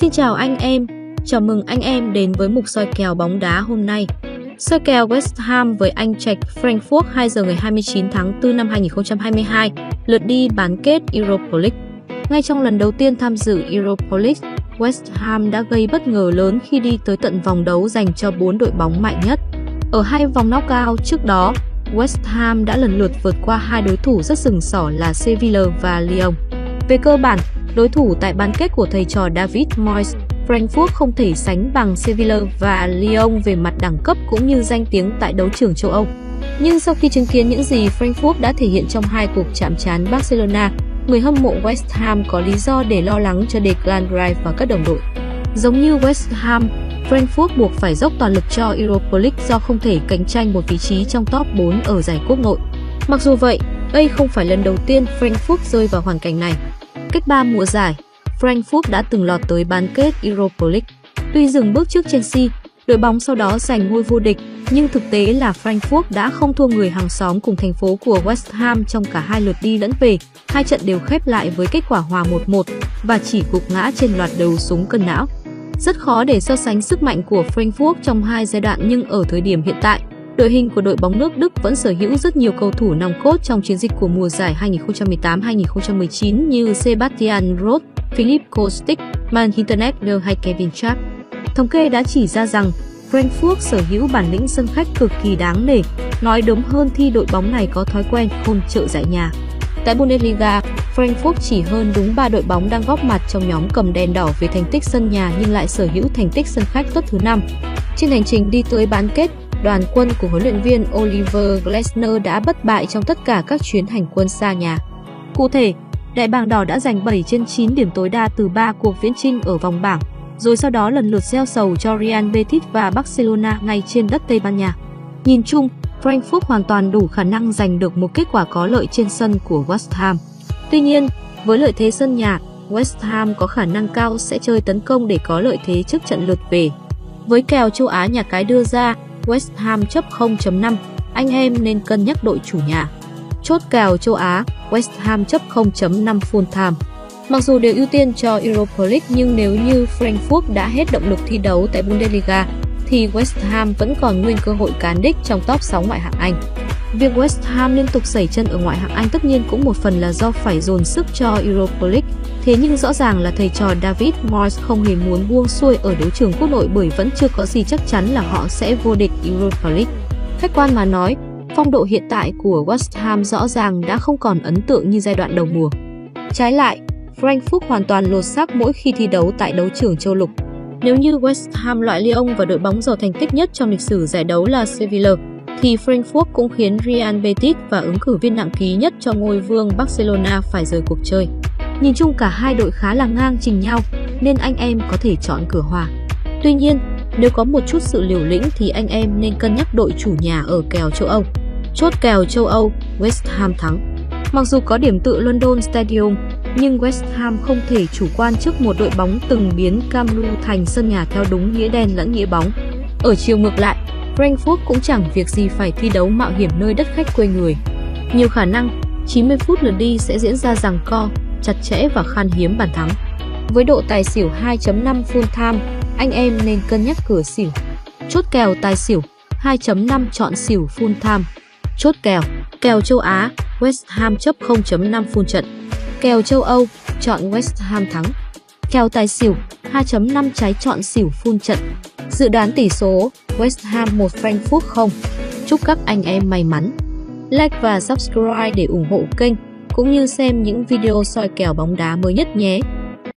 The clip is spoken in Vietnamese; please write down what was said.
Xin chào anh em, chào mừng anh em đến với mục soi kèo bóng đá hôm nay. Soi kèo West Ham với anh trạch Frankfurt 2 giờ ngày 29 tháng 4 năm 2022, lượt đi bán kết Europa League. Ngay trong lần đầu tiên tham dự Europa League, West Ham đã gây bất ngờ lớn khi đi tới tận vòng đấu dành cho 4 đội bóng mạnh nhất. Ở hai vòng knockout trước đó, West Ham đã lần lượt vượt qua hai đối thủ rất sừng sỏ là Sevilla và Lyon. Về cơ bản, đối thủ tại bán kết của thầy trò David Moyes, Frankfurt không thể sánh bằng Sevilla và Lyon về mặt đẳng cấp cũng như danh tiếng tại đấu trường châu Âu. Nhưng sau khi chứng kiến những gì Frankfurt đã thể hiện trong hai cuộc chạm trán Barcelona, người hâm mộ West Ham có lý do để lo lắng cho Declan Rice và các đồng đội. Giống như West Ham, Frankfurt buộc phải dốc toàn lực cho Europa League do không thể cạnh tranh một vị trí trong top 4 ở giải quốc nội. Mặc dù vậy, đây không phải lần đầu tiên Frankfurt rơi vào hoàn cảnh này. Cách 3 mùa giải, Frankfurt đã từng lọt tới bán kết Europa League. Tuy dừng bước trước Chelsea, đội bóng sau đó giành ngôi vô địch, nhưng thực tế là Frankfurt đã không thua người hàng xóm cùng thành phố của West Ham trong cả hai lượt đi lẫn về. Hai trận đều khép lại với kết quả hòa 1-1 và chỉ gục ngã trên loạt đầu súng cân não. Rất khó để so sánh sức mạnh của Frankfurt trong hai giai đoạn nhưng ở thời điểm hiện tại, đội hình của đội bóng nước Đức vẫn sở hữu rất nhiều cầu thủ nòng cốt trong chiến dịch của mùa giải 2018-2019 như Sebastian Roth, Philip Kostic, Man Hinteregger hay Kevin Trapp. Thống kê đã chỉ ra rằng Frankfurt sở hữu bản lĩnh sân khách cực kỳ đáng nể, nói đúng hơn thì đội bóng này có thói quen không trợ giải nhà. Tại Bundesliga, Frankfurt chỉ hơn đúng 3 đội bóng đang góp mặt trong nhóm cầm đèn đỏ về thành tích sân nhà nhưng lại sở hữu thành tích sân khách tốt thứ năm. Trên hành trình đi tới bán kết, đoàn quân của huấn luyện viên Oliver Glasner đã bất bại trong tất cả các chuyến hành quân xa nhà. Cụ thể, Đại bàng đỏ đã giành 7 trên 9 điểm tối đa từ 3 cuộc viễn chinh ở vòng bảng, rồi sau đó lần lượt gieo sầu cho Real Betis và Barcelona ngay trên đất Tây Ban Nha. Nhìn chung, Frankfurt hoàn toàn đủ khả năng giành được một kết quả có lợi trên sân của West Ham. Tuy nhiên, với lợi thế sân nhà, West Ham có khả năng cao sẽ chơi tấn công để có lợi thế trước trận lượt về. Với kèo châu Á nhà cái đưa ra, West Ham chấp 0.5, anh em nên cân nhắc đội chủ nhà. Chốt kèo châu Á, West Ham chấp 0.5 full time. Mặc dù đều ưu tiên cho Europa League nhưng nếu như Frankfurt đã hết động lực thi đấu tại Bundesliga, thì West Ham vẫn còn nguyên cơ hội cán đích trong top 6 ngoại hạng Anh. Việc West Ham liên tục xảy chân ở ngoại hạng Anh tất nhiên cũng một phần là do phải dồn sức cho Europa League. Thế nhưng rõ ràng là thầy trò David Moyes không hề muốn buông xuôi ở đấu trường quốc nội bởi vẫn chưa có gì chắc chắn là họ sẽ vô địch Europa League. Khách quan mà nói, phong độ hiện tại của West Ham rõ ràng đã không còn ấn tượng như giai đoạn đầu mùa. Trái lại, Frankfurt hoàn toàn lột xác mỗi khi thi đấu tại đấu trường châu lục. Nếu như West Ham loại Lyon và đội bóng giàu thành tích nhất trong lịch sử giải đấu là Sevilla, thì Frankfurt cũng khiến Real Betis và ứng cử viên nặng ký nhất cho ngôi vương Barcelona phải rời cuộc chơi. Nhìn chung cả hai đội khá là ngang trình nhau, nên anh em có thể chọn cửa hòa. Tuy nhiên, nếu có một chút sự liều lĩnh thì anh em nên cân nhắc đội chủ nhà ở kèo châu Âu. Chốt kèo châu Âu, West Ham thắng. Mặc dù có điểm tựa London Stadium, nhưng West Ham không thể chủ quan trước một đội bóng từng biến Cam Nou thành sân nhà theo đúng nghĩa đen lẫn nghĩa bóng. Ở chiều ngược lại, Frankfurt cũng chẳng việc gì phải thi đấu mạo hiểm nơi đất khách quê người. Nhiều khả năng, 90 phút lượt đi sẽ diễn ra giằng co, chặt chẽ và khan hiếm bàn thắng. Với độ tài xỉu 2.5 full time, anh em nên cân nhắc cửa xỉu. Chốt kèo tài xỉu 2.5 chọn xỉu full time. Chốt kèo, kèo châu Á, West Ham chấp 0.5 full trận. Kèo châu Âu, chọn West Ham thắng. Kèo tài xỉu, 2.5 trái chọn xỉu full trận. Dự đoán tỷ số, West Ham 1 Frankfurt 0. Chúc các anh em may mắn. Like và subscribe để ủng hộ kênh, cũng như xem những video soi kèo bóng đá mới nhất nhé.